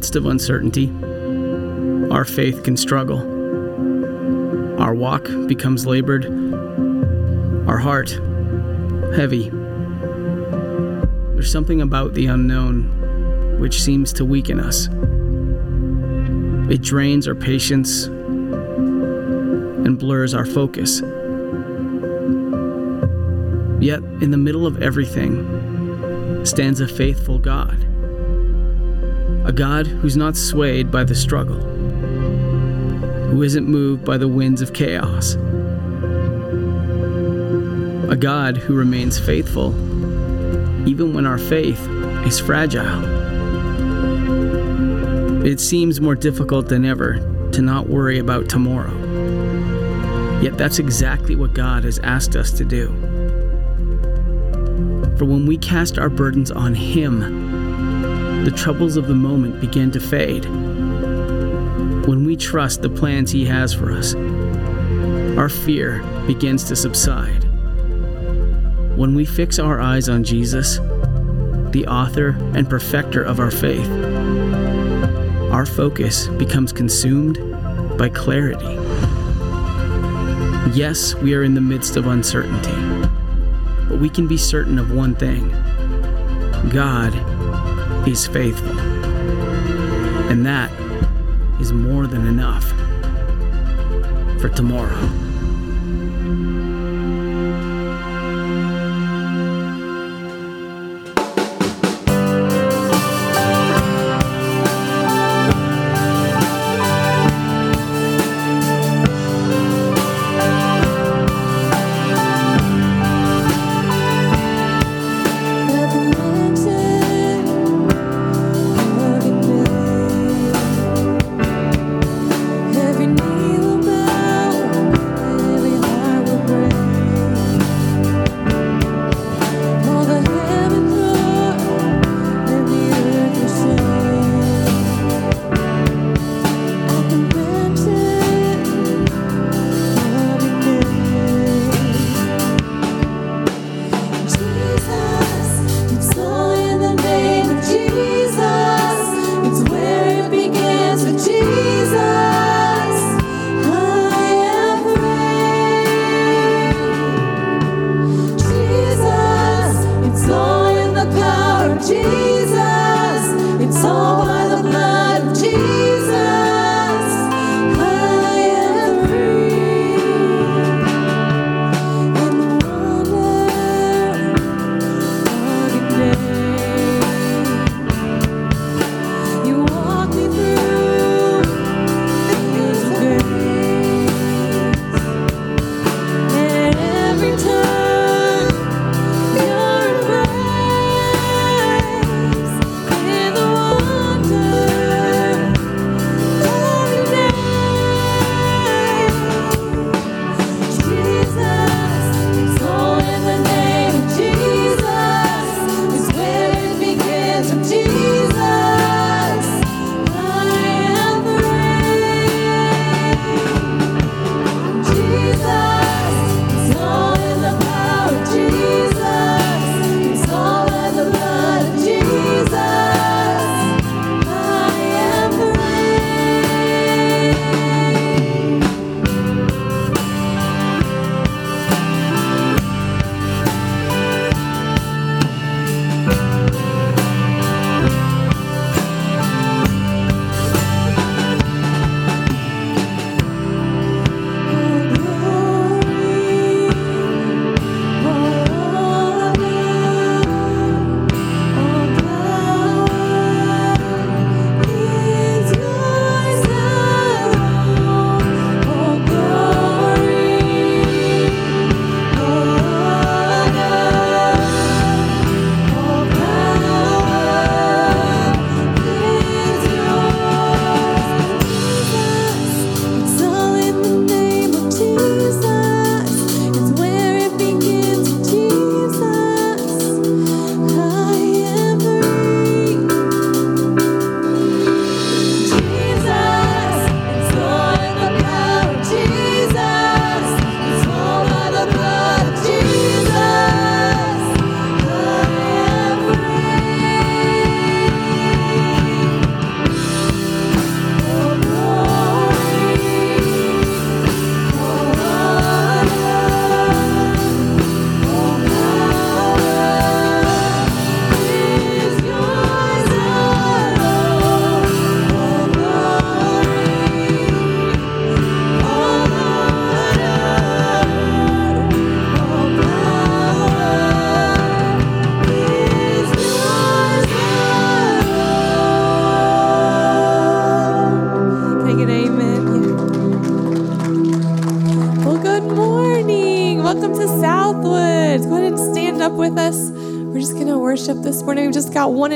Midst of uncertainty, our faith can struggle. Our walk becomes labored, our heart heavy. There's something about the unknown which seems to weaken us. It drains our patience and blurs our focus. Yet, in the middle of everything, stands a faithful God. A God who's not swayed by the struggle, who isn't moved by the winds of chaos. A God who remains faithful even when our faith is fragile. It seems more difficult than ever to not worry about tomorrow. Yet that's exactly what God has asked us to do. For when we cast our burdens on Him, the troubles of the moment begin to fade. When we trust the plans He has for us, our fear begins to subside. When we fix our eyes on Jesus, the author and perfecter of our faith, our focus becomes consumed by clarity. Yes, we are in the midst of uncertainty, but we can be certain of one thing God is faithful. And that is more than enough for tomorrow.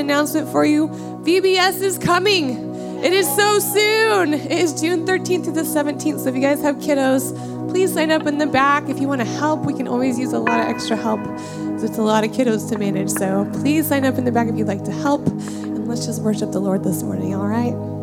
Announcement for you VBS is coming. It is so soon. It is June 13th to the 17th. So if you guys have kiddos, please sign up in the back. If you want to help, we can always use a lot of extra help. It's a lot of kiddos to manage. So please sign up in the back if you'd like to help. And let's just worship the Lord this morning, all right?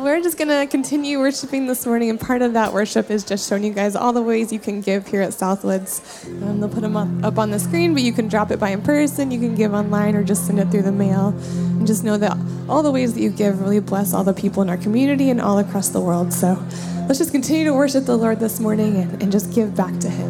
Well, we're just going to continue worshiping this morning, and part of that worship is just showing you guys all the ways you can give here at Southwoods. Um, they'll put them up on the screen, but you can drop it by in person, you can give online, or just send it through the mail. And just know that all the ways that you give really bless all the people in our community and all across the world. So let's just continue to worship the Lord this morning and, and just give back to Him.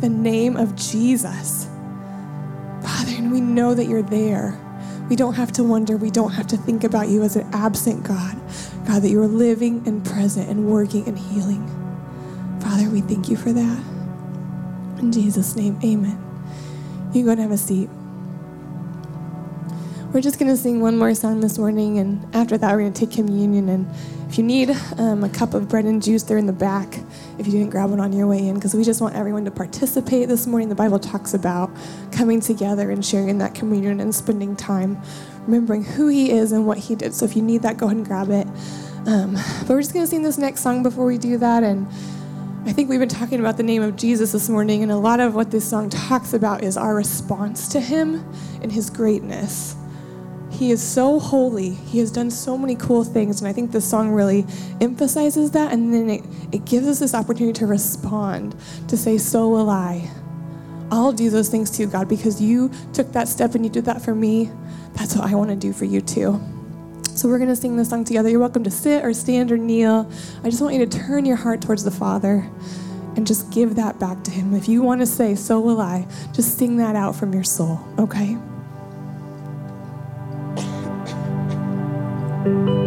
The name of Jesus. Father, and we know that you're there. We don't have to wonder. We don't have to think about you as an absent God. God, that you are living and present and working and healing. Father, we thank you for that. In Jesus' name, amen. You go and have a seat. We're just going to sing one more song this morning, and after that, we're going to take communion. And if you need um, a cup of bread and juice, they're in the back if you didn't grab one on your way in, because we just want everyone to participate this morning. The Bible talks about coming together and sharing that communion and spending time remembering who He is and what He did. So if you need that, go ahead and grab it. Um, but we're just going to sing this next song before we do that. And I think we've been talking about the name of Jesus this morning, and a lot of what this song talks about is our response to Him and His greatness. He is so holy. He has done so many cool things. And I think this song really emphasizes that. And then it, it gives us this opportunity to respond, to say, So will I. I'll do those things too, God, because you took that step and you did that for me. That's what I want to do for you too. So we're going to sing this song together. You're welcome to sit or stand or kneel. I just want you to turn your heart towards the Father and just give that back to Him. If you want to say, So will I, just sing that out from your soul, okay? That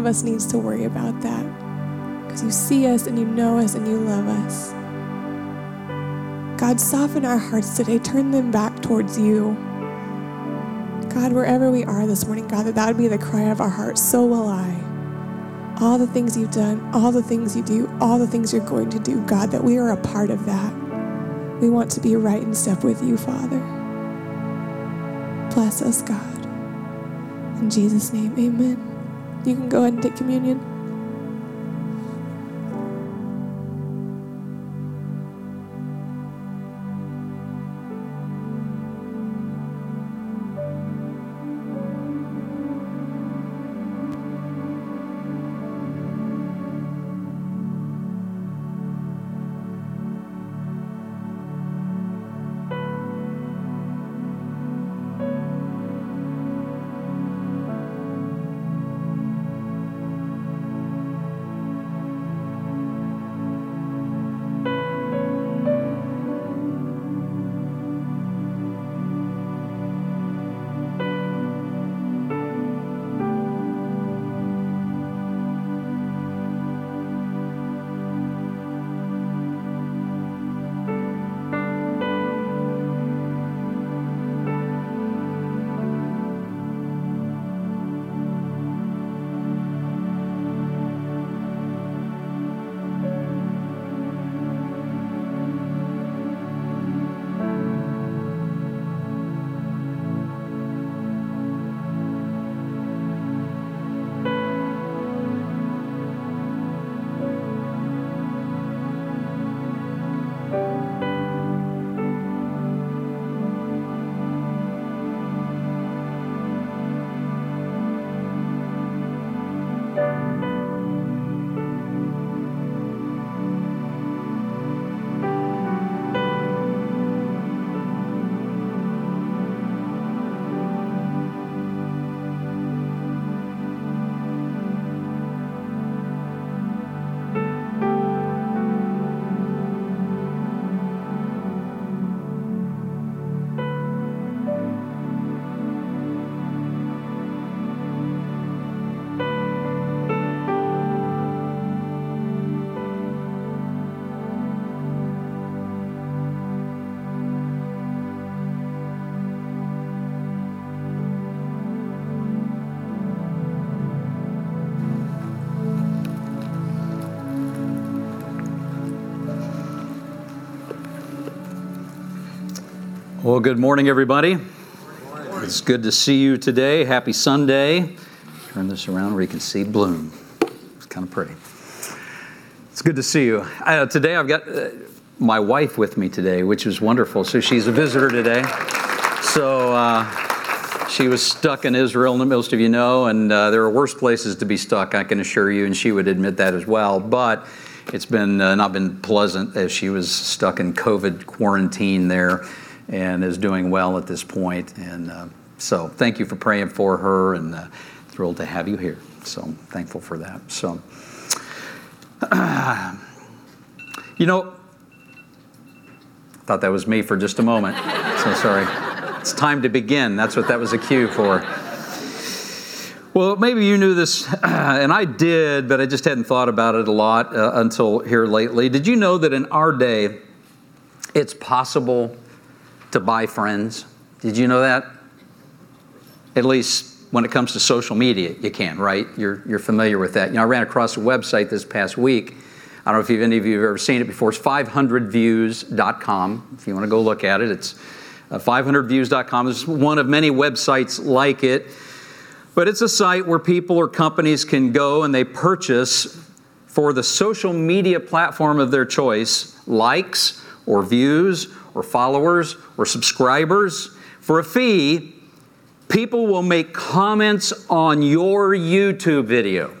of us needs to worry about that because you see us and you know us and you love us. God, soften our hearts today, turn them back towards you. God, wherever we are this morning, God, that that would be the cry of our hearts. So will I. All the things you've done, all the things you do, all the things you're going to do, God, that we are a part of that. We want to be right in step with you, Father. Bless us, God. In Jesus' name, amen. You can go ahead and take communion. Well, good morning, everybody. It's good to see you today. Happy Sunday. Turn this around where you can see Bloom. It's kind of pretty. It's good to see you. Uh, today, I've got uh, my wife with me today, which is wonderful. So she's a visitor today. So uh, she was stuck in Israel, most of you know, and uh, there are worse places to be stuck, I can assure you, and she would admit that as well. But it's been uh, not been pleasant as she was stuck in COVID quarantine there and is doing well at this point. And uh, so, thank you for praying for her, and uh, thrilled to have you here. So, I'm thankful for that. So, you know, thought that was me for just a moment. So sorry. It's time to begin. That's what that was a cue for. Well, maybe you knew this, and I did, but I just hadn't thought about it a lot uh, until here lately. Did you know that in our day, it's possible to buy friends. Did you know that? At least when it comes to social media, you can, right? You're, you're familiar with that. You know, I ran across a website this past week. I don't know if any of you have ever seen it before. It's 500views.com. If you want to go look at it, it's uh, 500views.com. It's one of many websites like it. But it's a site where people or companies can go and they purchase for the social media platform of their choice likes or views or followers or subscribers. For a fee, people will make comments on your YouTube video.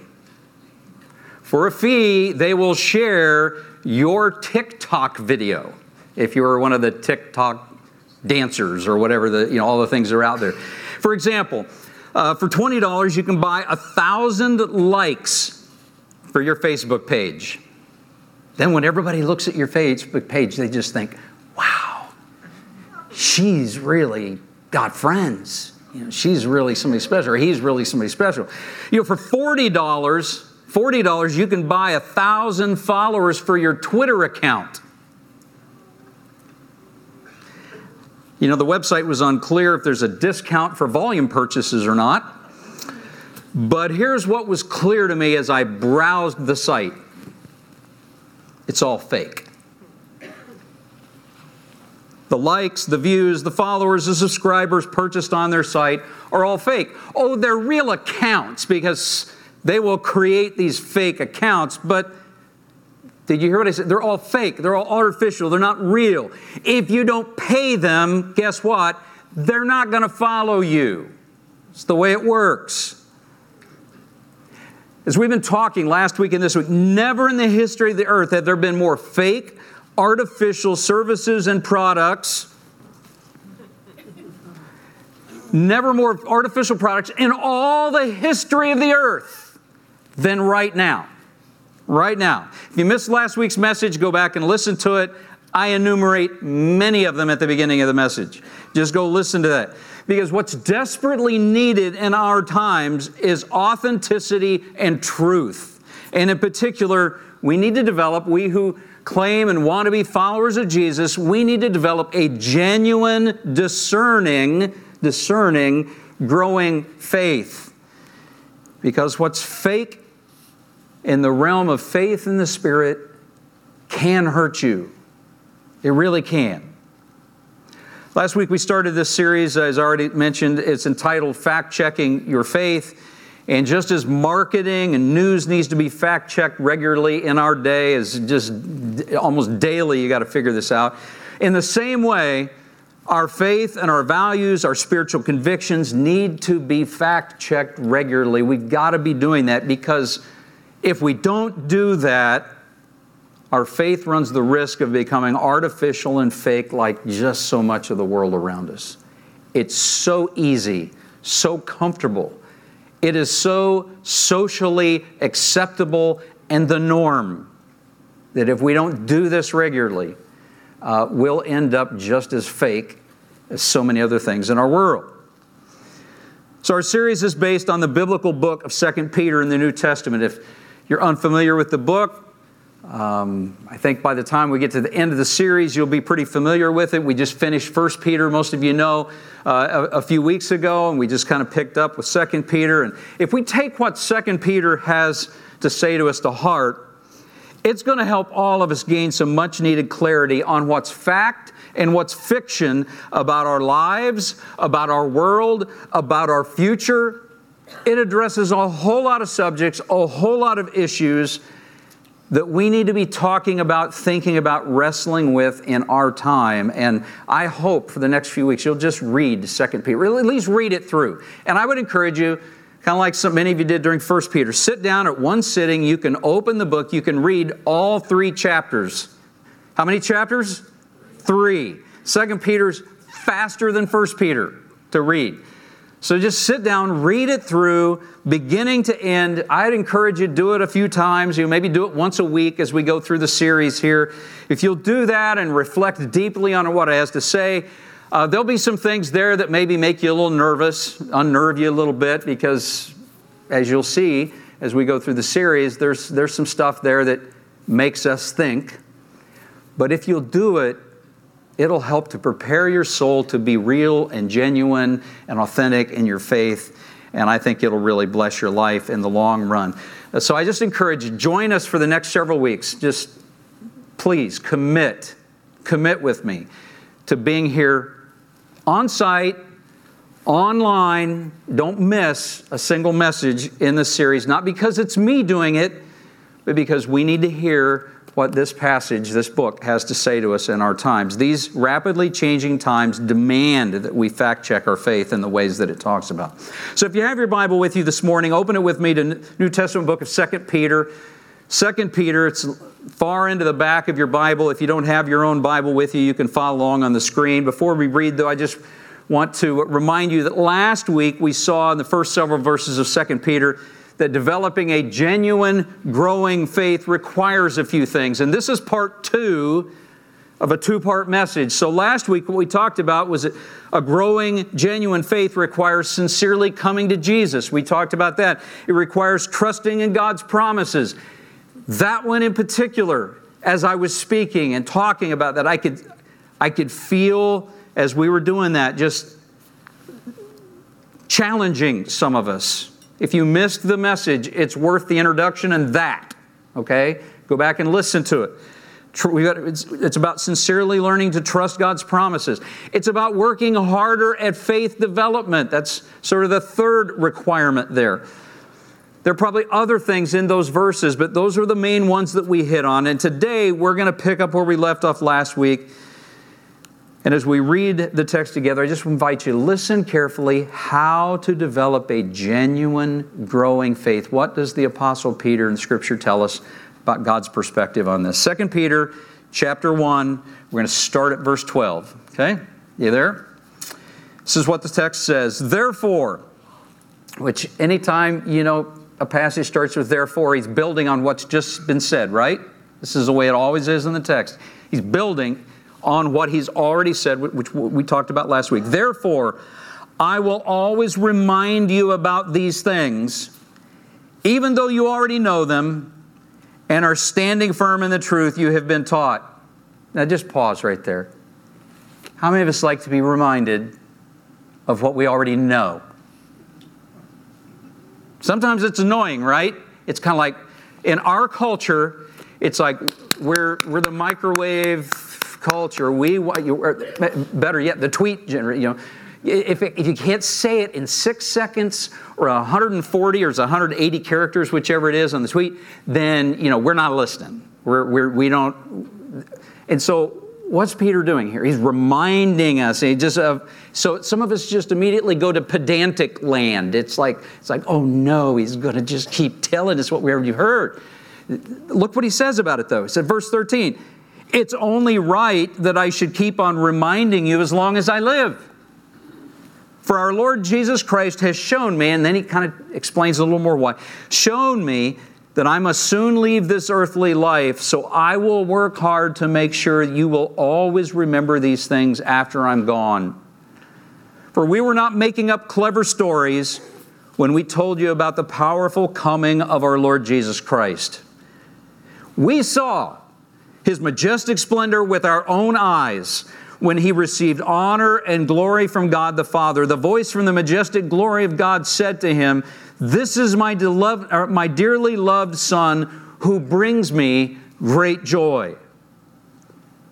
For a fee, they will share your TikTok video if you're one of the TikTok dancers or whatever the you know all the things are out there. For example, uh, for twenty dollars, you can buy a thousand likes for your Facebook page. Then, when everybody looks at your Facebook page, they just think, she's really got friends. You know, she's really somebody special, or he's really somebody special. You know, for $40, $40, you can buy a thousand followers for your Twitter account. You know, the website was unclear if there's a discount for volume purchases or not. But here's what was clear to me as I browsed the site it's all fake. The likes, the views, the followers, the subscribers purchased on their site are all fake. Oh, they're real accounts because they will create these fake accounts, but did you hear what I said? They're all fake. They're all artificial. They're not real. If you don't pay them, guess what? They're not going to follow you. It's the way it works. As we've been talking last week and this week, never in the history of the earth have there been more fake, artificial services and products. Never more artificial products in all the history of the earth than right now. Right now. If you missed last week's message, go back and listen to it. I enumerate many of them at the beginning of the message. Just go listen to that. Because what's desperately needed in our times is authenticity and truth. And in particular, we need to develop, we who claim and want to be followers of Jesus, we need to develop a genuine, discerning, discerning, growing faith. Because what's fake in the realm of faith in the Spirit can hurt you. It really can. Last week we started this series, as I already mentioned, it's entitled Fact Checking Your Faith. And just as marketing and news needs to be fact checked regularly in our day, as just almost daily, you got to figure this out. In the same way, our faith and our values, our spiritual convictions need to be fact checked regularly. We've got to be doing that because if we don't do that, our faith runs the risk of becoming artificial and fake like just so much of the world around us. It's so easy, so comfortable. It is so socially acceptable and the norm that if we don't do this regularly, uh, we'll end up just as fake as so many other things in our world. So, our series is based on the biblical book of 2 Peter in the New Testament. If you're unfamiliar with the book, um, I think by the time we get to the end of the series, you'll be pretty familiar with it. We just finished First Peter, most of you know, uh, a, a, few weeks ago, and we just kind of picked up with Second Peter. And if we take what Second Peter has to say to us to heart, it's going to help all of us gain some much needed clarity on what's fact and what's fiction about our lives, about our world, about our future. It addresses a whole lot of subjects, a whole lot of issues that we need to be talking about, thinking about, wrestling with in our time. And I hope for the next few weeks you'll just read Second Peter, at least read it through. And I would encourage you, kind of like many of you did during First Peter, sit down at one sitting. You can open the book. You can read all three chapters. How many chapters? Three. Second Peter's faster than First Peter to read. So just sit down, read it through, beginning to end. I'd encourage you to do it a few times. You maybe do it once a week as we go through the series here. If you'll do that and reflect deeply on what it has to say, uh, there'll be some things there that maybe make you a little nervous, unnerve you a little bit, because as you'll see as we go through the series, there's, there's some stuff there that makes us think. But if you'll do it, It'll help to prepare your soul to be real and genuine and authentic in your faith. And I think it'll really bless your life in the long run. So I just encourage you, join us for the next several weeks. Just please commit, commit with me to being here on site, online. Don't miss a single message in this series, not because it's me doing it, but because we need to hear what this passage, this book, has to say to us in our times. These rapidly changing times demand that we fact check our faith in the ways that it talks about. So if you have your Bible with you this morning, open it with me to New Testament book of 2 Peter. 2 Peter, it's far into the back of your Bible. If you don't have your own Bible with you, you can follow along on the screen. Before we read, though, I just want to remind you that last week we saw in the first several verses of 2 Peter that developing a genuine, growing faith requires a few things. And this is part two of a two part message. So, last week, what we talked about was that a growing, genuine faith requires sincerely coming to Jesus. We talked about that. It requires trusting in God's promises. That one in particular, as I was speaking and talking about that, I could, I could feel as we were doing that just challenging some of us. If you missed the message, it's worth the introduction and that, okay? Go back and listen to it. It's about sincerely learning to trust God's promises. It's about working harder at faith development. That's sort of the third requirement there. There are probably other things in those verses, but those are the main ones that we hit on. And today we're going to pick up where we left off last week. And as we read the text together, I just invite you to listen carefully how to develop a genuine, growing faith. What does the Apostle Peter in Scripture tell us about God's perspective on this. 2 Peter chapter 1, we're going to start at verse 12. Okay? You there? This is what the text says. Therefore, which anytime, you know, a passage starts with therefore, he's building on what's just been said, right? This is the way it always is in the text. He's building on what he's already said, which we talked about last week. Therefore, I will always remind you about these things, even though you already know them and are standing firm in the truth you have been taught. Now, just pause right there. How many of us like to be reminded of what we already know? Sometimes it's annoying, right? It's kind of like in our culture, it's like we're, we're the microwave culture. We, better yet, the tweet generation. You know, if, it, if you can't say it in six seconds or 140 or 180 characters, whichever it is on the tweet, then you know we're not listening. We're, we're, we don't. And so, what's Peter doing here? He's reminding us. He just uh, so some of us just immediately go to pedantic land. It's like it's like oh no, he's going to just keep telling us what we already heard. Look what he says about it though. He said, verse 13. It's only right that I should keep on reminding you as long as I live. For our Lord Jesus Christ has shown me, and then he kind of explains a little more why, shown me that I must soon leave this earthly life, so I will work hard to make sure you will always remember these things after I'm gone. For we were not making up clever stories when we told you about the powerful coming of our Lord Jesus Christ. We saw his majestic splendor with our own eyes when he received honor and glory from God the Father. The voice from the majestic glory of God said to him, This is my, my dearly loved Son who brings me great joy.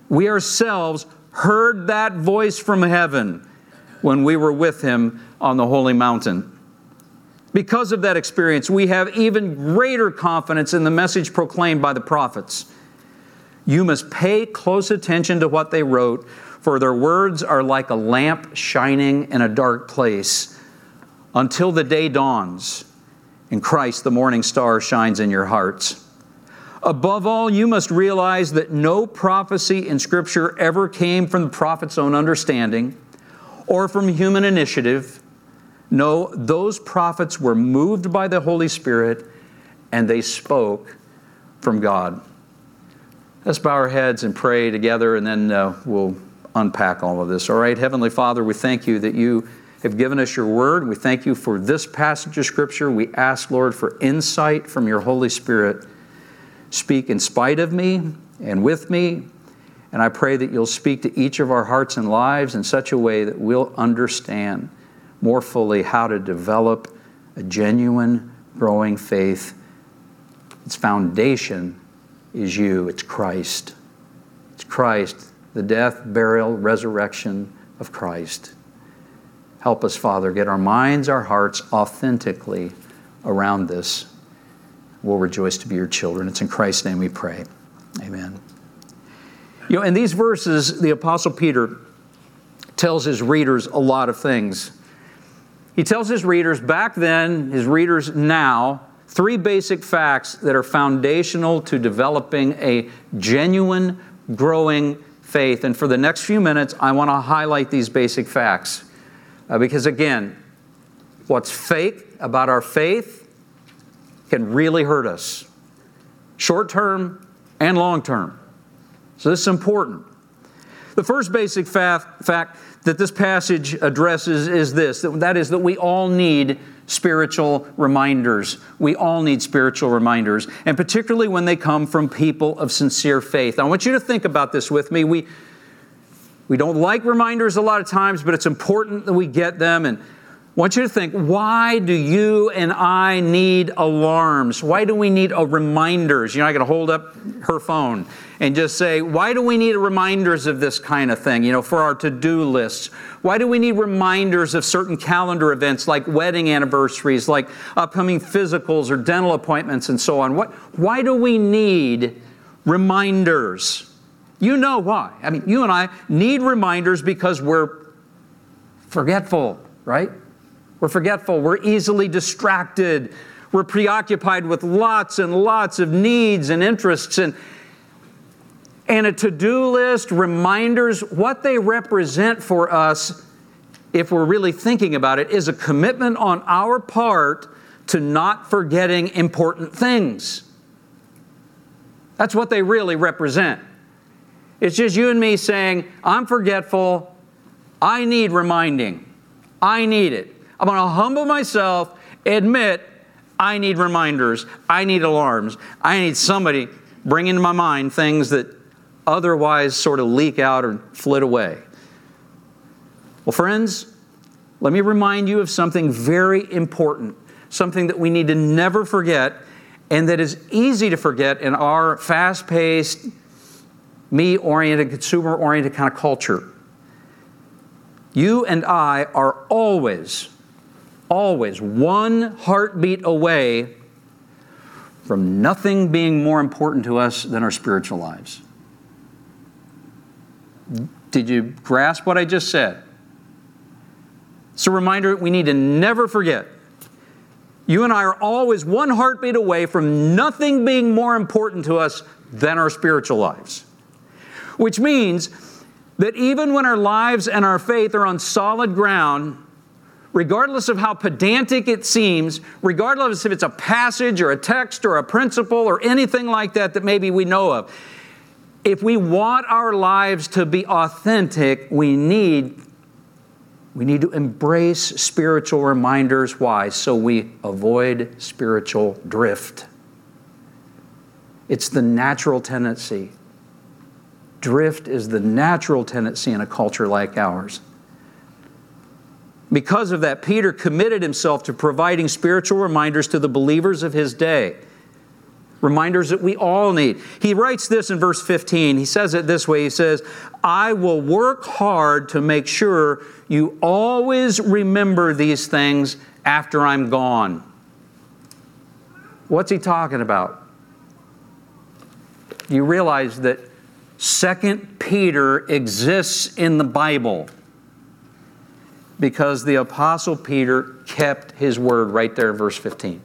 We ourselves heard that voice from heaven when we were with him on the holy mountain. Because of that experience, we have even greater confidence in the message proclaimed by the prophets. You must pay close attention to what they wrote for their words are like a lamp shining in a dark place until the day dawns and Christ, the morning star, shines in your hearts. Above all, you must realize that no prophecy in Scripture ever came from the prophet's own understanding or from human initiative. No, those prophets were moved by the Holy Spirit and they spoke from God. Let's bow our heads and pray together, and then uh, we'll unpack all of this. All right, Heavenly Father, we thank you that you have given us your word. We thank you for this passage of Scripture. We ask, Lord, for insight from your Holy Spirit. Speak in spite of me and with me. And I pray that you'll speak to each of our hearts and lives in such a way that we'll understand more fully how to develop a genuine, growing faith. Its foundation is you, it's Christ. It's Christ the death, burial, resurrection of Christ. Help us, Father, get our minds, our hearts authentically around this. We'll rejoice to be your children. It's in Christ's name we pray. Amen. You know, in these verses, the Apostle Peter tells his readers a lot of things. He tells his readers back then, his readers now, three basic facts that are foundational to developing a genuine, growing faith. And for the next few minutes, I want to highlight these basic facts. Uh, because again, what's fake about our faith can really hurt us, short term and long term. So this is important. The first basic fact, fact that this passage addresses is this that is, that we all need spiritual reminders. We all need spiritual reminders, and particularly when they come from people of sincere faith. I want you to think about this with me. We, we don't like reminders a lot of times, but it's important that we get them. And I want you to think why do you and I need alarms? Why do we need reminders? You're not going to hold up her phone and just say, why do we need reminders of this kind of thing, you know, for our to do lists? Why do we need reminders of certain calendar events like wedding anniversaries, like upcoming physicals or dental appointments and so on? What, why do we need reminders? You know why. I mean, you and I need reminders because we're forgetful, right? We're forgetful. We're easily distracted. We're preoccupied with lots and lots of needs and interests and and a to-do list, reminders, what they represent for us if we're really thinking about it is a commitment on our part to not forgetting important things. That's what they really represent. It's just you and me saying, I'm forgetful. I need reminding. I need it. I'm going to humble myself, admit I need reminders, I need alarms, I need somebody bring into my mind things that otherwise sort of leak out or flit away. Well, friends, let me remind you of something very important, something that we need to never forget, and that is easy to forget in our fast paced, me oriented, consumer oriented kind of culture. You and I are always always one heartbeat away from nothing being more important to us than our spiritual lives. Did you grasp what I just said? It's a reminder we need to never forget. You and I are always one heartbeat away from nothing being more important to us than our spiritual lives. Which means that even when our lives and our faith are on solid ground, regardless of how pedantic it seems, regardless if it's a passage or a text or a principle or anything like that that maybe we know of, if we want our lives to be authentic, we need we need to embrace spiritual reminders. Why? So we avoid spiritual drift. It's the natural tendency. Drift is the natural tendency in a culture like ours. Because of that, Peter committed himself to providing spiritual reminders to the believers of his day. Reminders that we all need. He writes this in verse 15. He says it this way He says, I will work hard to make sure you always remember these things after I'm gone. What's he talking about? You realize that Second Peter exists in the Bible because the Apostle Peter kept his word right there in verse 15.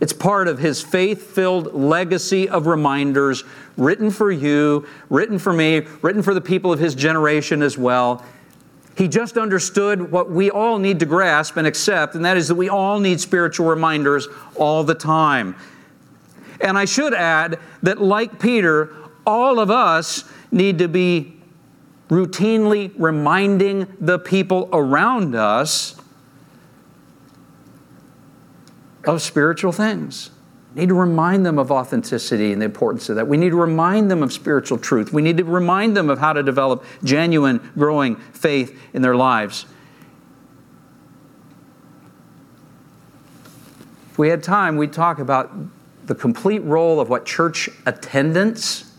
It's part of his faith filled legacy of reminders written for you, written for me, written for the people of his generation as well. He just understood what we all need to grasp and accept, and that is that we all need spiritual reminders all the time. And I should add that, like Peter, all of us need to be routinely reminding the people around us of spiritual things. We need to remind them of authenticity and the importance of that. We need to remind them of spiritual truth. We need to remind them of how to develop genuine, growing faith in their lives. If we had time, we'd talk about the complete role of what church attendance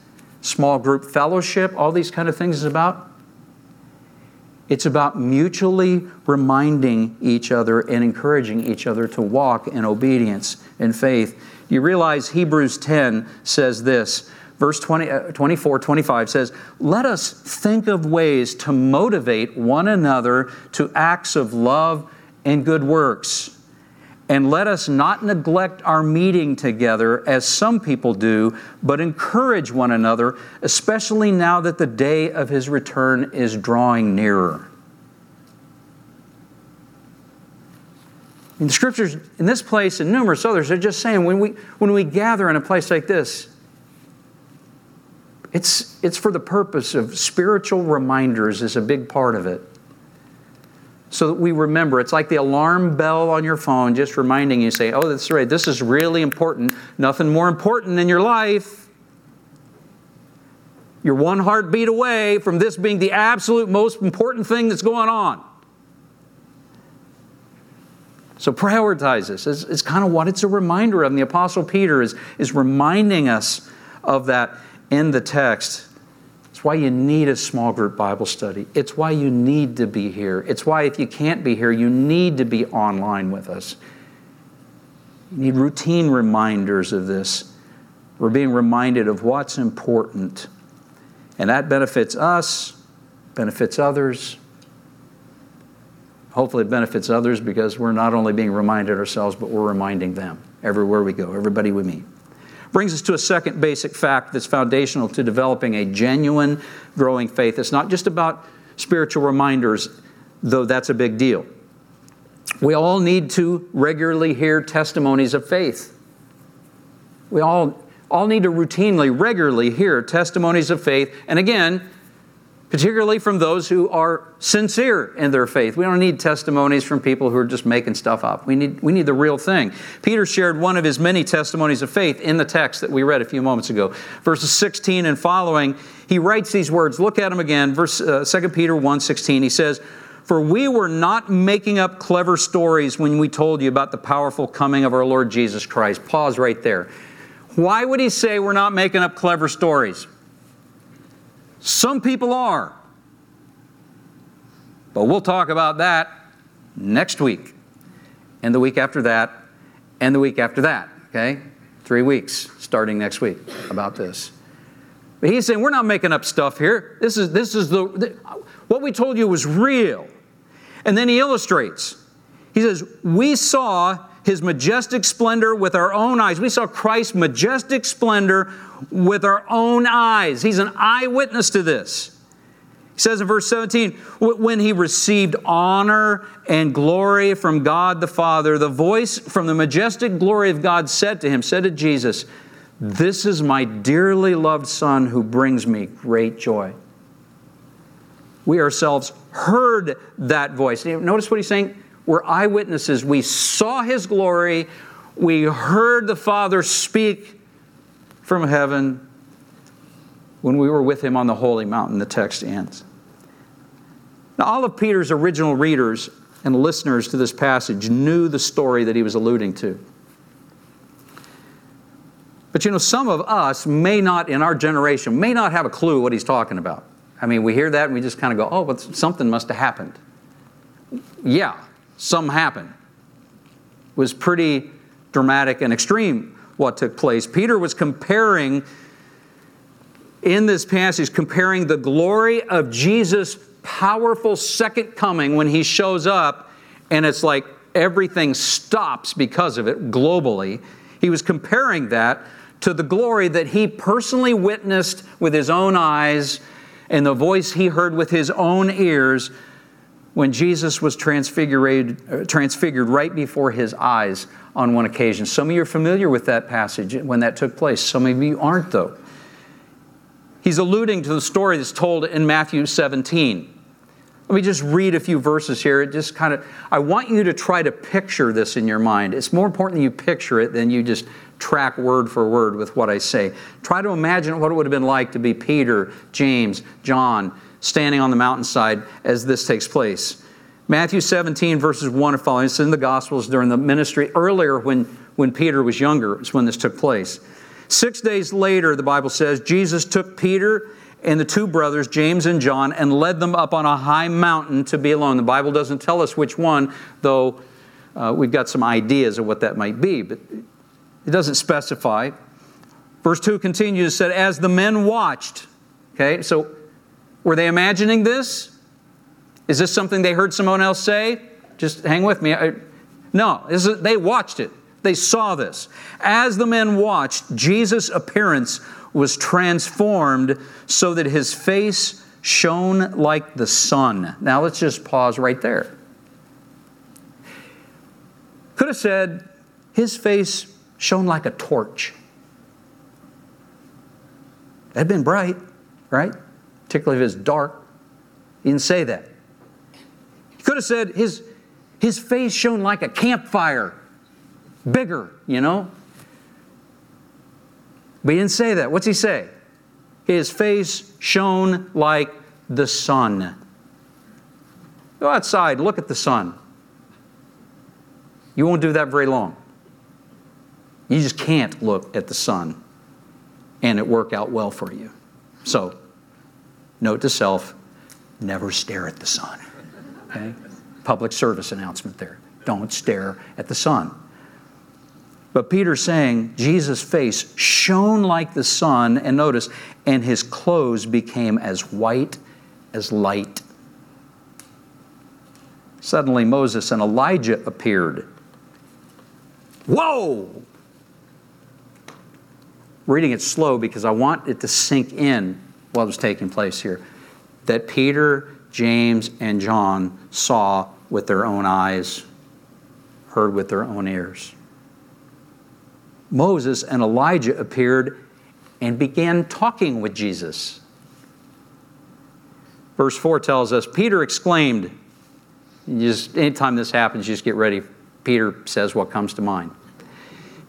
small group fellowship, all these kind of things is about? It's about mutually reminding each other and encouraging each other to walk in obedience and faith. You realize Hebrews 10 says this, verse 20, uh, 24, 25 says, Let us think of ways to motivate one another to acts of love and good works and let us not neglect our meeting together as some people do, but encourage one another, especially now that the day of his return is drawing nearer. In the scriptures, in this place and numerous others, are just saying when we, when we gather in a place like this, It's, it's for the purpose of spiritual reminders, is a big part of it. So that we remember. It's like the alarm bell on your phone, just reminding you, say, oh, that's right, this is really important. Nothing more important in your life. You're one heartbeat away from this being the absolute most important thing that's going on. So prioritize this. It's, it's, kind of what it's a reminder of. And the Apostle Peter is, is reminding us of that in the text. Why you need a small group Bible study. It's why you need to be here. It's why, if you can't be here, you need to be online with us. You need routine reminders of this. We're being reminded of what's important. And that benefits us, benefits others. Hopefully, it benefits others because we're not only being reminded ourselves, but we're reminding them everywhere we go, everybody we meet. Brings us to a second basic fact that's foundational to developing a genuine, growing faith. It's not just about spiritual reminders, though that's a big deal. We all need to regularly hear testimonies of faith. We all, all need to routinely, regularly hear testimonies of faith. And again, particularly from those who are sincere in their faith. We don't need testimonies from people who are just making stuff up. We need, we need the real thing. Peter shared one of his many testimonies of faith in the text that we read a few moments ago. Verses 16 and following, he writes these words. Look at them again. Verse uh, 2 Peter 1 16. He says, For we were not making up clever stories when we told you about the powerful coming of our Lord Jesus Christ. Pause right there. Why would he say we're not making up clever stories? Some people are. But we'll talk about that next week, and the week after that, and the week after that, okay? Three weeks starting next week about this. But he's saying, we're not making up stuff here. This is, this is the, the what we told you was real. And then he illustrates. He says, We saw his majestic splendor with our own eyes. We saw Christ's majestic splendor with our own eyes. He's an eyewitness to this. He says in verse 17, when he received honor and glory from God the Father, the voice from the majestic glory of God said to him, said to Jesus, This is my dearly loved Son who brings me great joy. We ourselves heard that voice. Notice what he's saying? We're eyewitnesses. We saw his glory. We heard the Father speak from heaven when we were with him on the holy mountain, the text ends. Now, all of Peter's original readers and listeners to this passage knew the story that he was alluding to. But you know, some of us may not, in our generation, may not have a clue what he's talking about. I mean, we hear that and we just kind of go, oh, but something must have happened. Yeah, some happened. It was pretty dramatic and extreme what took place. Peter was comparing, in this passage, comparing the glory of Jesus' powerful second coming when he shows up, and it's like everything stops because of it globally. He was comparing that to the glory that he personally witnessed with his own eyes and the voice he heard with his own ears when Jesus was transfigured, uh, transfigured right before his eyes on one occasion. Some of you are familiar with that passage when that took place. Some of you aren't, though. He's alluding to the story that's told in Matthew 17. Let me just read a few verses here. It just kind of, I want you to try to picture this in your mind. It's more important that you picture it than you just track word for word with what I say. Try to imagine what it would have been like to be Peter, James, John, standing on the mountainside as this takes place. Matthew 17, verses 1 and following. It's in the Gospels during the ministry earlier when, when Peter was younger, is when this took place. Six days later, the Bible says, Jesus took Peter and the two brothers, James and John, and led them up on a high mountain to be alone. The Bible doesn't tell us which one, though uh, we've got some ideas of what that might be, but it doesn't specify. Verse 2 continues, said, As the men watched, okay, so were they imagining this? Is this something they heard someone else say? Just hang with me. I, no, is, they watched it. They saw this. As the men watched, Jesus' appearance was transformed so that his face shone like the sun. Now let's just pause right there. Could have said, his face shone like a torch. That'd been bright, right? Particularly if it's dark. He didn't say that. He could have said his, his face shone like a campfire, bigger, you know? But he didn't say that. What's he say? His face shone like the sun. Go outside, look at the sun. You won't do that very long. You just can't look at the sun and it work out well for you. So, note to self never stare at the sun. Okay? Public service announcement there. Don't stare at the sun. But Peter's saying Jesus' face shone like the sun, and notice, and his clothes became as white as light. Suddenly, Moses and Elijah appeared. Whoa! Reading it slow because I want it to sink in what was taking place here. That Peter, James, and John saw with their own eyes, heard with their own ears. Moses and Elijah appeared and began talking with Jesus. Verse 4 tells us Peter exclaimed, just anytime this happens, just get ready. Peter says what comes to mind.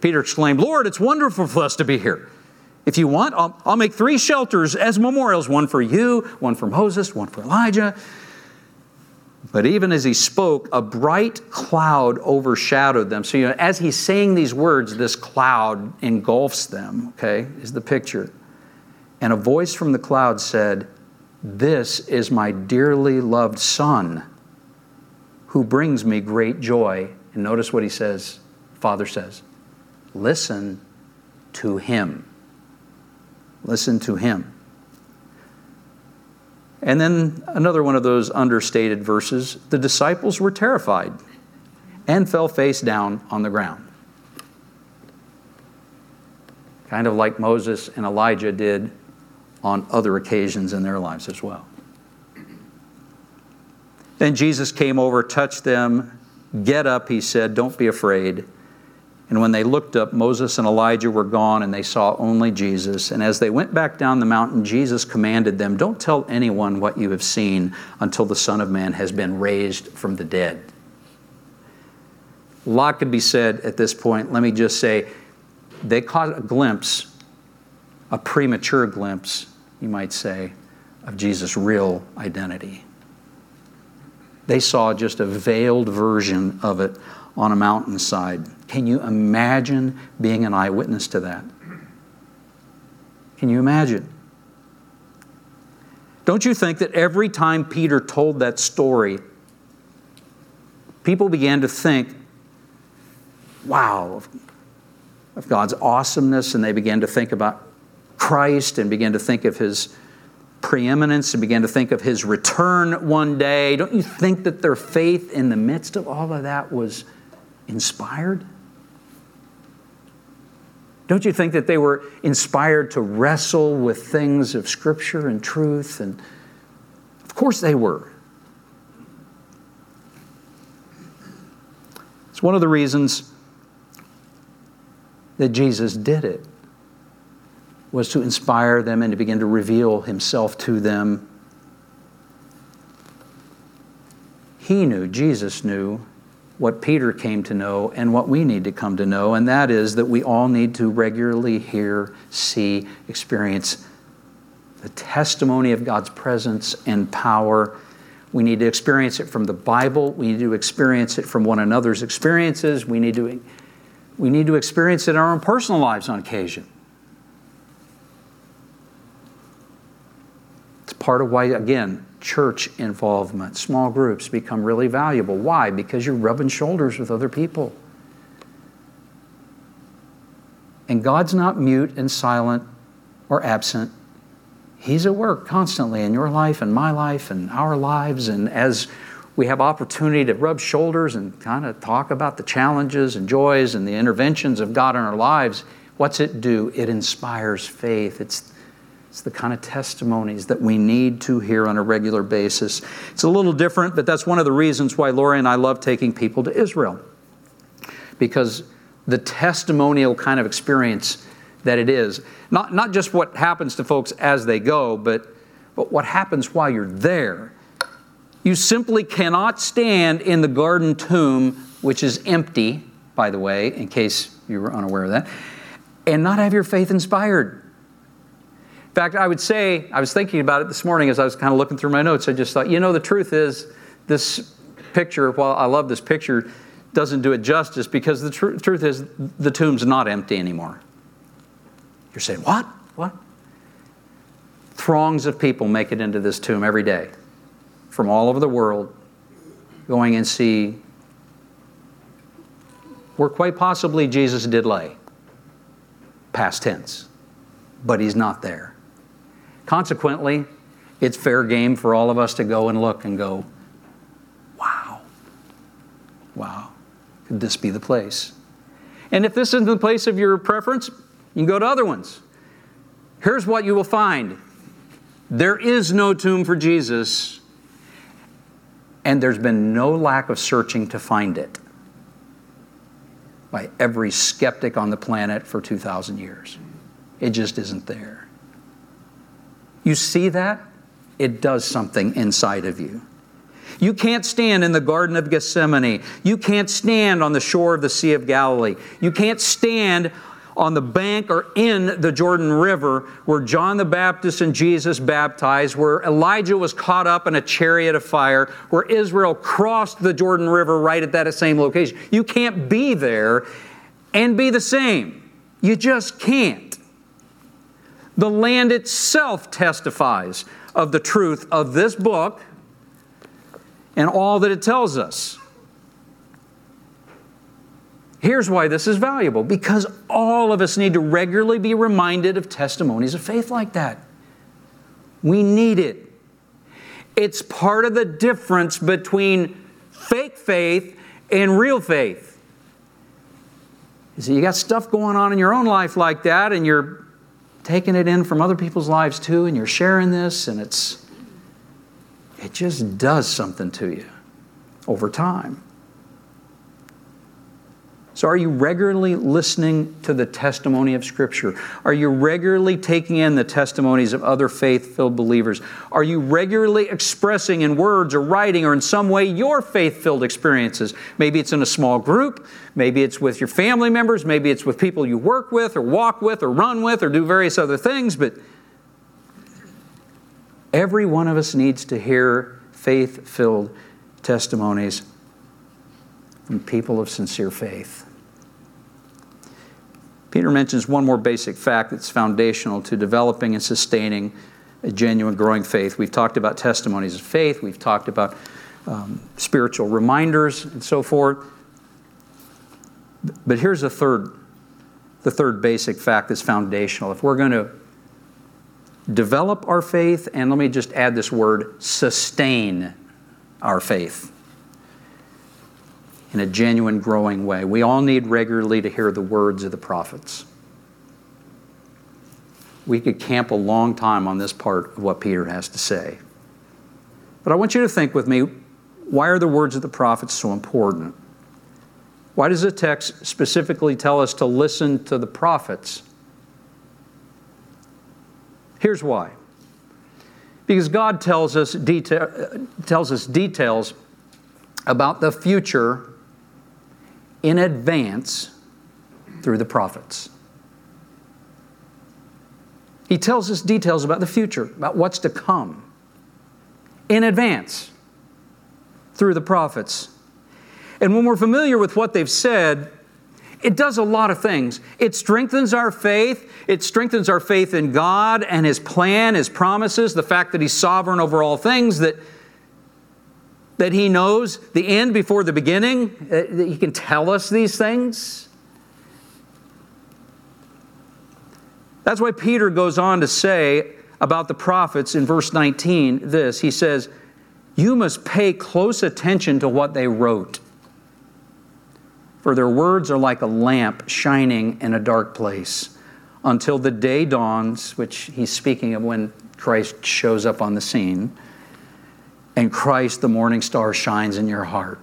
Peter exclaimed, Lord, it's wonderful for us to be here. If you want, I'll, I'll make three shelters as memorials one for you, one for Moses, one for Elijah. But even as he spoke, a bright cloud overshadowed them. So, you know, as he's saying these words, this cloud engulfs them, okay, is the picture. And a voice from the cloud said, This is my dearly loved Son, who brings me great joy. And notice what he says, Father says, Listen to him. Listen to him. And then another one of those understated verses the disciples were terrified and fell face down on the ground. Kind of like Moses and Elijah did on other occasions in their lives as well. Then Jesus came over, touched them. Get up, he said, don't be afraid. And when they looked up, Moses and Elijah were gone, and they saw only Jesus. And as they went back down the mountain, Jesus commanded them, Don't tell anyone what you have seen until the Son of Man has been raised from the dead. A lot could be said at this point. Let me just say, they caught a glimpse, a premature glimpse, you might say, of Jesus' real identity. They saw just a veiled version of it on a mountainside. Can you imagine being an eyewitness to that? Can you imagine? Don't you think that every time Peter told that story, people began to think, wow, of God's awesomeness, and they began to think about Christ and began to think of his preeminence and began to think of his return one day. Don't you think that their faith in the midst of all of that was inspired? Don't you think that they were inspired to wrestle with things of Scripture and truth? And of course they were. It's one of the reasons that Jesus did it was to inspire them and to begin to reveal himself to them. He knew, Jesus knew what Peter came to know and what we need to come to know, and that is that we all need to regularly hear, see, experience the testimony of God's presence and power. We need to experience it from the Bible. We need to experience it from one another's experiences. We need to, we need to experience it in our own personal lives on occasion. It's part of why, again, church involvement, small groups become really valuable. Why? Because you're rubbing shoulders with other people. And God's not mute and silent or absent. He's at work constantly in your life and my life and our lives. And as we have opportunity to rub shoulders and kind of talk about the challenges and joys and the interventions of God in our lives, what's it do? It inspires faith. It's it's the kind of testimonies that we need to hear on a regular basis. It's a little different, but that's one of the reasons why Lori and I love taking people to Israel. Because the testimonial kind of experience that it is. Not, not just what happens to folks as they go, but, but what happens while you're there. You simply cannot stand in the garden tomb, which is empty, by the way, in case you were unaware of that, and not have your faith inspired. Fact, I would say, I was thinking about it this morning as I was kind of looking through my notes. I just thought, you know, the truth is, this picture, while I love this picture, doesn't do it justice because the tr- truth is, the tomb's not empty anymore. You're saying, what? What? Throngs of people make it into this tomb every day from all over the world going and see where quite possibly Jesus did lay. Past tense. But he's not there. Consequently, it's fair game for all of us to go and look and go, wow, wow, could this be the place? And if this isn't the place of your preference, you can go to other ones. Here's what you will find there is no tomb for Jesus, and there's been no lack of searching to find it by every skeptic on the planet for 2,000 years. It just isn't there. You see that? It does something inside of you. You can't stand in the Garden of Gethsemane. You can't stand on the shore of the Sea of Galilee. You can't stand on the bank or in the Jordan River where John the Baptist and Jesus baptized, where Elijah was caught up in a chariot of fire, where Israel crossed the Jordan River right at that same location. You can't be there and be the same. You just can't. The land itself testifies of the truth of this book and all that it tells us. Here's why this is valuable because all of us need to regularly be reminded of testimonies of faith like that. We need it. It's part of the difference between fake faith and real faith. You see, you got stuff going on in your own life like that, and you're taking it in from other people's lives too, and you're sharing this, and it's it just does something to you over time. So, are you regularly listening to the testimony of Scripture? Are you regularly taking in the testimonies of other faith filled believers? Are you regularly expressing in words or writing or in some way your faith filled experiences? Maybe it's in a small group, maybe it's with your family members, maybe it's with people you work with or walk with or run with or do various other things, but every one of us needs to hear faith filled testimonies from people of sincere faith. Peter mentions one more basic fact that's foundational to developing and sustaining a genuine growing faith. We've talked about testimonies of faith, we've talked about um, spiritual reminders and so forth. But here's the third, the third basic fact that's foundational. If we're going to develop our faith, and let me just add this word sustain our faith in a genuine, growing way. We all need regularly to hear the words of the prophets. We could camp a long time on this part of what Peter has to say. But I want you to think with me why are the words of the prophets so important? Why does the text specifically tell us to listen to the prophets? Here's why. Because God tells us, detail, tells us details about the future in advance through the prophets. He tells us details about the future, about what's to come in advance through the prophets. And when we're familiar with what they've said, it does a lot of things. It strengthens our faith. It strengthens our faith in God and His plan, His promises, the fact that He's sovereign over all things, that that He knows the end before the beginning, uh, that He can tell us these things. That's why Peter goes on to say about the prophets in verse 19 this He says, You must pay close attention to what they wrote, for their words are like a lamp shining in a dark place until the day dawns, which he's speaking of when Christ shows up on the scene and Christ, the morning star, shines in your heart.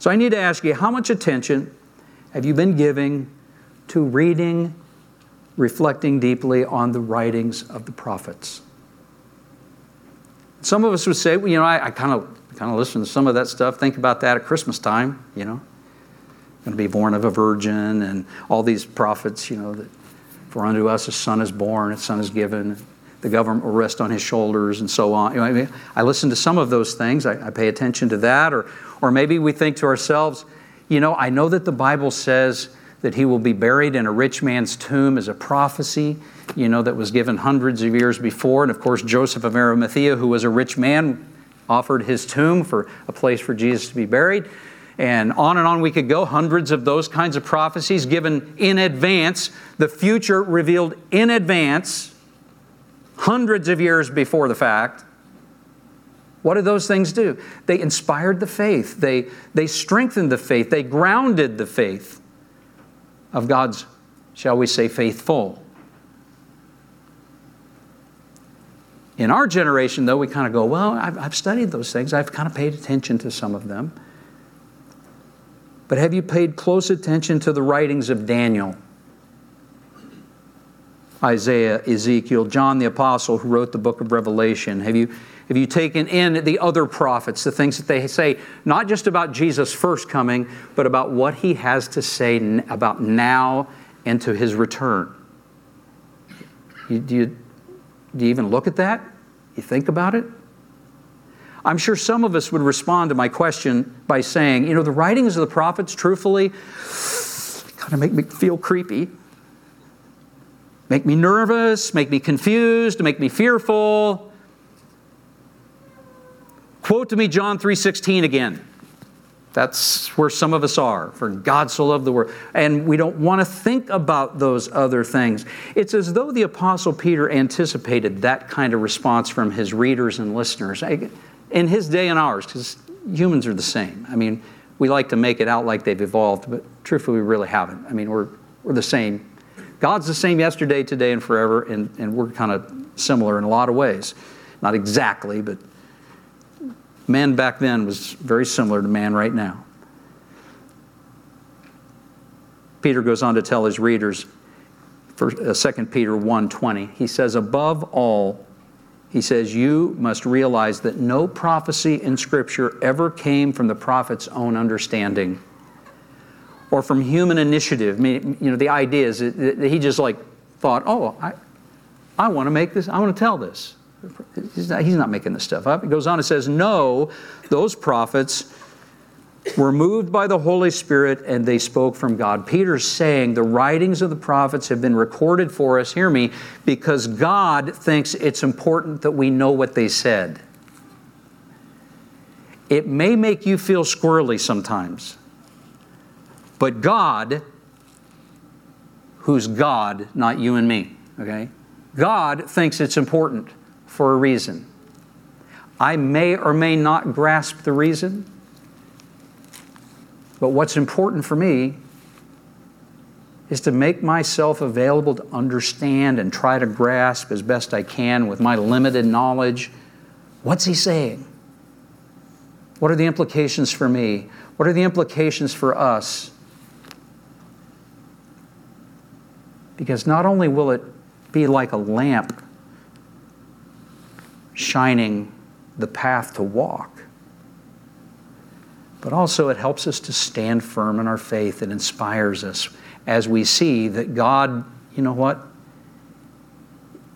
So I need to ask you how much attention have you been giving to reading, reflecting deeply on the writings of the prophets. Some of us would say, well, you know, I, I kind of kind of listen to some of that stuff, think about that at Christmas time, you know. Going to be born of a virgin and all these prophets, you know, that for unto us a son is born, a son is given, the government will rest on his shoulders, and so on. You know, I, mean, I listen to some of those things, I, I pay attention to that, or, or maybe we think to ourselves, you know, I know that the Bible says that he will be buried in a rich man's tomb as a prophecy, you know, that was given hundreds of years before. And of course, Joseph of Arimathea, who was a rich man, offered his tomb for a place for Jesus to be buried. And on and on we could go, hundreds of those kinds of prophecies given in advance, the future revealed in advance, hundreds of years before the fact. What did those things do? They inspired the faith, they, they strengthened the faith, they grounded the faith of God's, shall we say, faithful. In our generation, though, we kind of go, well, I've, I've studied those things, I've kind of paid attention to some of them. But have you paid close attention to the writings of Daniel, Isaiah, Ezekiel, John the Apostle, who wrote the book of Revelation? Have you, have you taken in the other prophets, the things that they say, not just about Jesus' first coming, but about what he has to say about now and to his return? You, do, you, do you even look at that? You think about it? I'm sure some of us would respond to my question by saying, you know, the writings of the prophets, truthfully, kind of make me feel creepy, make me nervous, make me confused, make me fearful. Quote to me John 3:16 again. That's where some of us are. For God so loved the world. And we don't want to think about those other things. It's as though the Apostle Peter anticipated that kind of response from his readers and listeners in his day and ours, because humans are the same. I mean, we like to make it out like they've evolved, but truthfully, we really haven't. I mean, we're, we're the same. God's the same yesterday, today, and forever, and, and we're kind of similar in a lot of ways. Not exactly, but man back then was very similar to man right now. Peter goes on to tell his readers, for 2 uh, Peter 1:20, he says, "Above all, he says, You must realize that no prophecy in Scripture ever came from the prophet's own understanding or from human initiative. I mean, you know, the idea is that he just like thought, Oh, I, I want to make this, I want to tell this. He's not, he's not making this stuff up. He goes on and says, No, those prophets were moved by the Holy Spirit and they spoke from God. Peter's saying the writings of the prophets have been recorded for us, hear me, because God thinks it's important that we know what they said. It may make you feel squirrely sometimes, but God, who's God, not you and me, okay? God thinks it's important for a reason. I may or may not grasp the reason. But what's important for me is to make myself available to understand and try to grasp as best I can with my limited knowledge what's he saying? What are the implications for me? What are the implications for us? Because not only will it be like a lamp shining the path to walk, but also it helps us to stand firm in our faith. It inspires us as we see that God, you know what?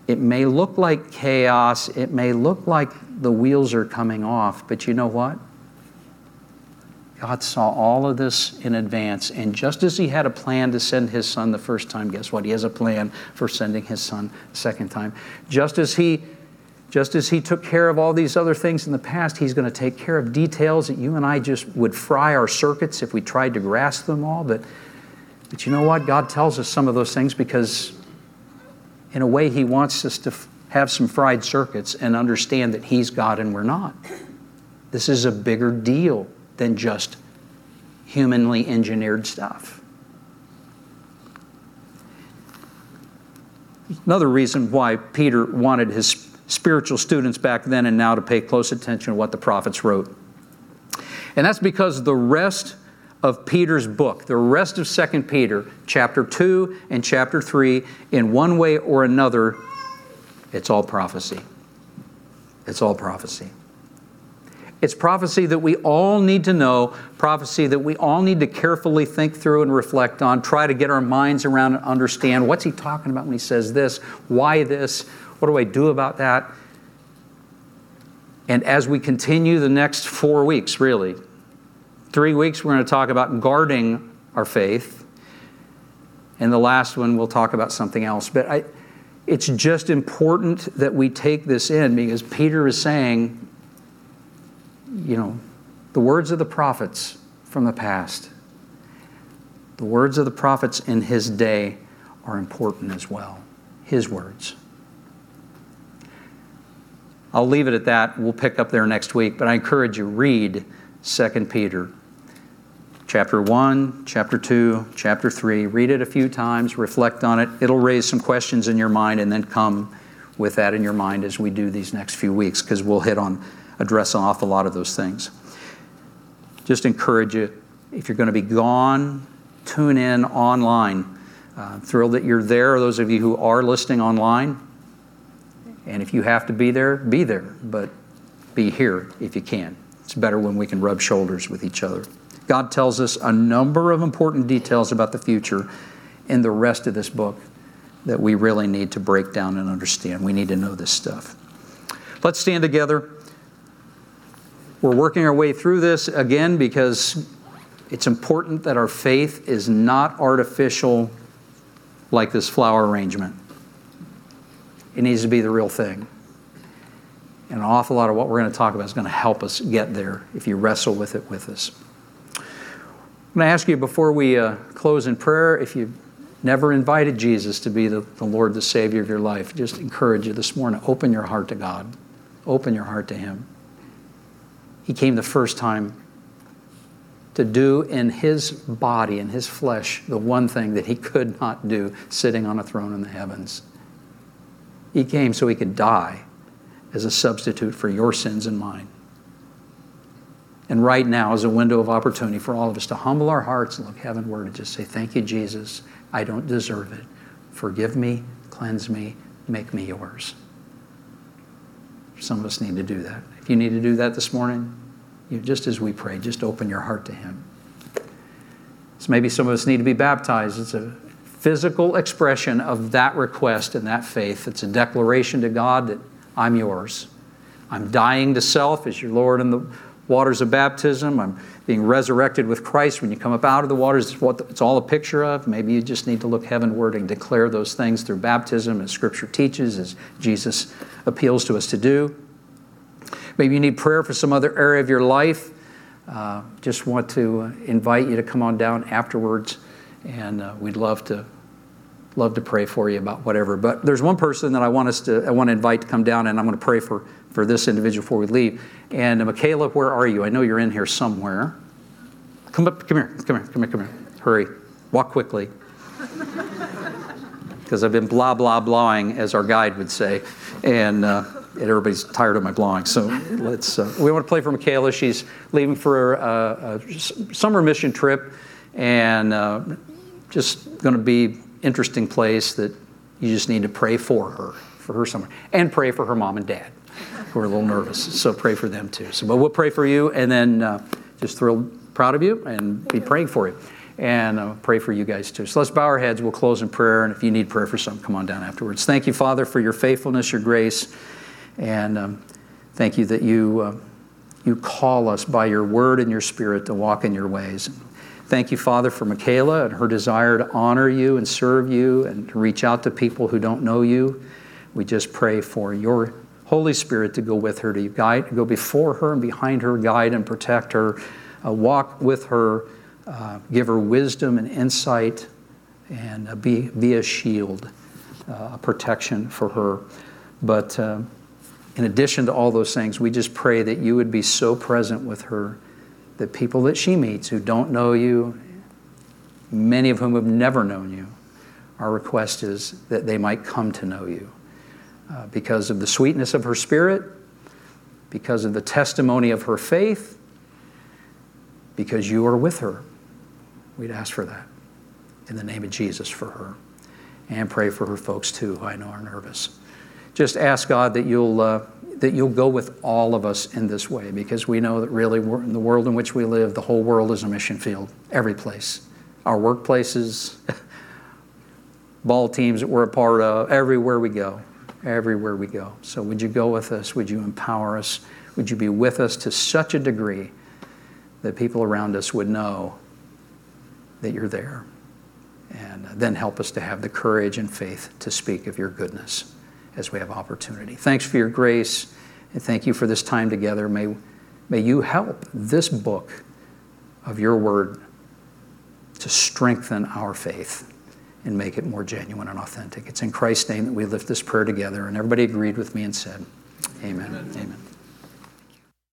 It may look like chaos, it may look like the wheels are coming off, but you know what? God saw all of this in advance, and just as He had a plan to send His Son the first time, guess what? He has a plan for sending His Son the second time. Just as He just as He took care of all these other things in the past, He's going to take care of details that you and I just would fry our circuits if we tried to grasp them all. But, but you know what? God tells us some of those things because, in a way, He wants us to have some fried circuits and understand that He's God and we're not. This is a bigger deal than just humanly engineered stuff. Another reason why Peter wanted his spiritual students back then and now to pay close attention to what the prophets wrote. And that's because the rest of Peter's book, the rest of 2 Peter, chapter 2 and chapter 3, in one way or another, it's all prophecy. It's all prophecy. It's prophecy that we all need to know, prophecy that we all need to carefully think through and reflect on, try to get our minds around and understand what's he talking about when he says this, why this, what do I do about that? And as we continue the next four weeks, really, three weeks, we're going to talk about guarding our faith. And the last one, we'll talk about something else. But I, it's just important that we take this in because Peter is saying, you know, the words of the prophets from the past, the words of the prophets in his day are important as well. His words. I'll leave it at that. We'll pick up there next week, but I encourage you read 2 Peter chapter 1, chapter 2, chapter 3. Read it a few times, reflect on it. It'll raise some questions in your mind and then come with that in your mind as we do these next few weeks because we'll hit on address an awful lot of those things. Just encourage you if you're going to be gone, tune in online. Uh, thrilled that you're there, those of you who are listening online. And if you have to be there, be there, but be here if you can. It's better when we can rub shoulders with each other. God tells us a number of important details about the future in the rest of this book that we really need to break down and understand. We need to know this stuff. Let's stand together. We're working our way through this again because it's important that our faith is not artificial like this flower arrangement. It needs to be the real thing. And an awful lot of what we're going to talk about is going to help us get there if you wrestle with it with us. I'm going to ask you before we uh, close in prayer if you've never invited Jesus to be the, the Lord, the Savior of your life, just encourage you this morning open your heart to God, open your heart to Him. He came the first time to do in his body, in his flesh, the one thing that he could not do sitting on a throne in the heavens. He came so he could die as a substitute for your sins and mine. And right now is a window of opportunity for all of us to humble our hearts and look heavenward and just say, Thank you, Jesus. I don't deserve it. Forgive me, cleanse me, make me yours. Some of us need to do that. You need to do that this morning, you, just as we pray, just open your heart to Him. So maybe some of us need to be baptized. It's a physical expression of that request and that faith. It's a declaration to God that I'm yours. I'm dying to self as your Lord in the waters of baptism. I'm being resurrected with Christ when you come up out of the waters. It's what it's all a picture of. Maybe you just need to look heavenward and declare those things through baptism, as Scripture teaches, as Jesus appeals to us to do. Maybe you need prayer for some other area of your life. Uh, just want to uh, invite you to come on down afterwards, and uh, we'd love to love to pray for you about whatever. But there's one person that I want us to I want to invite to come down, and I'm going to pray for for this individual before we leave. And uh, Michaela, where are you? I know you're in here somewhere. Come up, come here, come here, come here, come here. Hurry, walk quickly. Because I've been blah blah blahing, as our guide would say, and. Uh, everybody's tired of my blowing. So let's. Uh, we want to play for Michaela. She's leaving for a, a summer mission trip, and uh, just going to be interesting place that you just need to pray for her, for her summer, and pray for her mom and dad, who are a little nervous. So pray for them too. So, but we'll pray for you, and then uh, just thrilled, proud of you, and be praying for you and uh, pray for you guys too. So let's bow our heads. We'll close in prayer. And if you need prayer for something, come on down afterwards. Thank you, Father, for your faithfulness, your grace. And um, thank you that you, uh, you call us by your word and your spirit to walk in your ways. Thank you, Father, for Michaela and her desire to honor you and serve you and to reach out to people who don't know you. We just pray for your Holy Spirit to go with her, to guide, go before her and behind her, guide and protect her, uh, walk with her, uh, give her wisdom and insight, and uh, be, be a shield, uh, a protection for her. But uh, in addition to all those things, we just pray that you would be so present with her that people that she meets who don't know you, many of whom have never known you, our request is that they might come to know you uh, because of the sweetness of her spirit, because of the testimony of her faith, because you are with her We'd ask for that in the name of Jesus for her. And pray for her folks too, who I know are nervous. Just ask God that you'll, uh, that you'll go with all of us in this way because we know that really in the world in which we live, the whole world is a mission field, every place. Our workplaces, ball teams that we're a part of, everywhere we go, everywhere we go. So would you go with us? Would you empower us? Would you be with us to such a degree that people around us would know that you're there? And then help us to have the courage and faith to speak of your goodness as we have opportunity. Thanks for your grace, and thank you for this time together. May, may you help this book of your word to strengthen our faith and make it more genuine and authentic. It's in Christ's name that we lift this prayer together. And everybody agreed with me and said, Amen. Amen. Amen.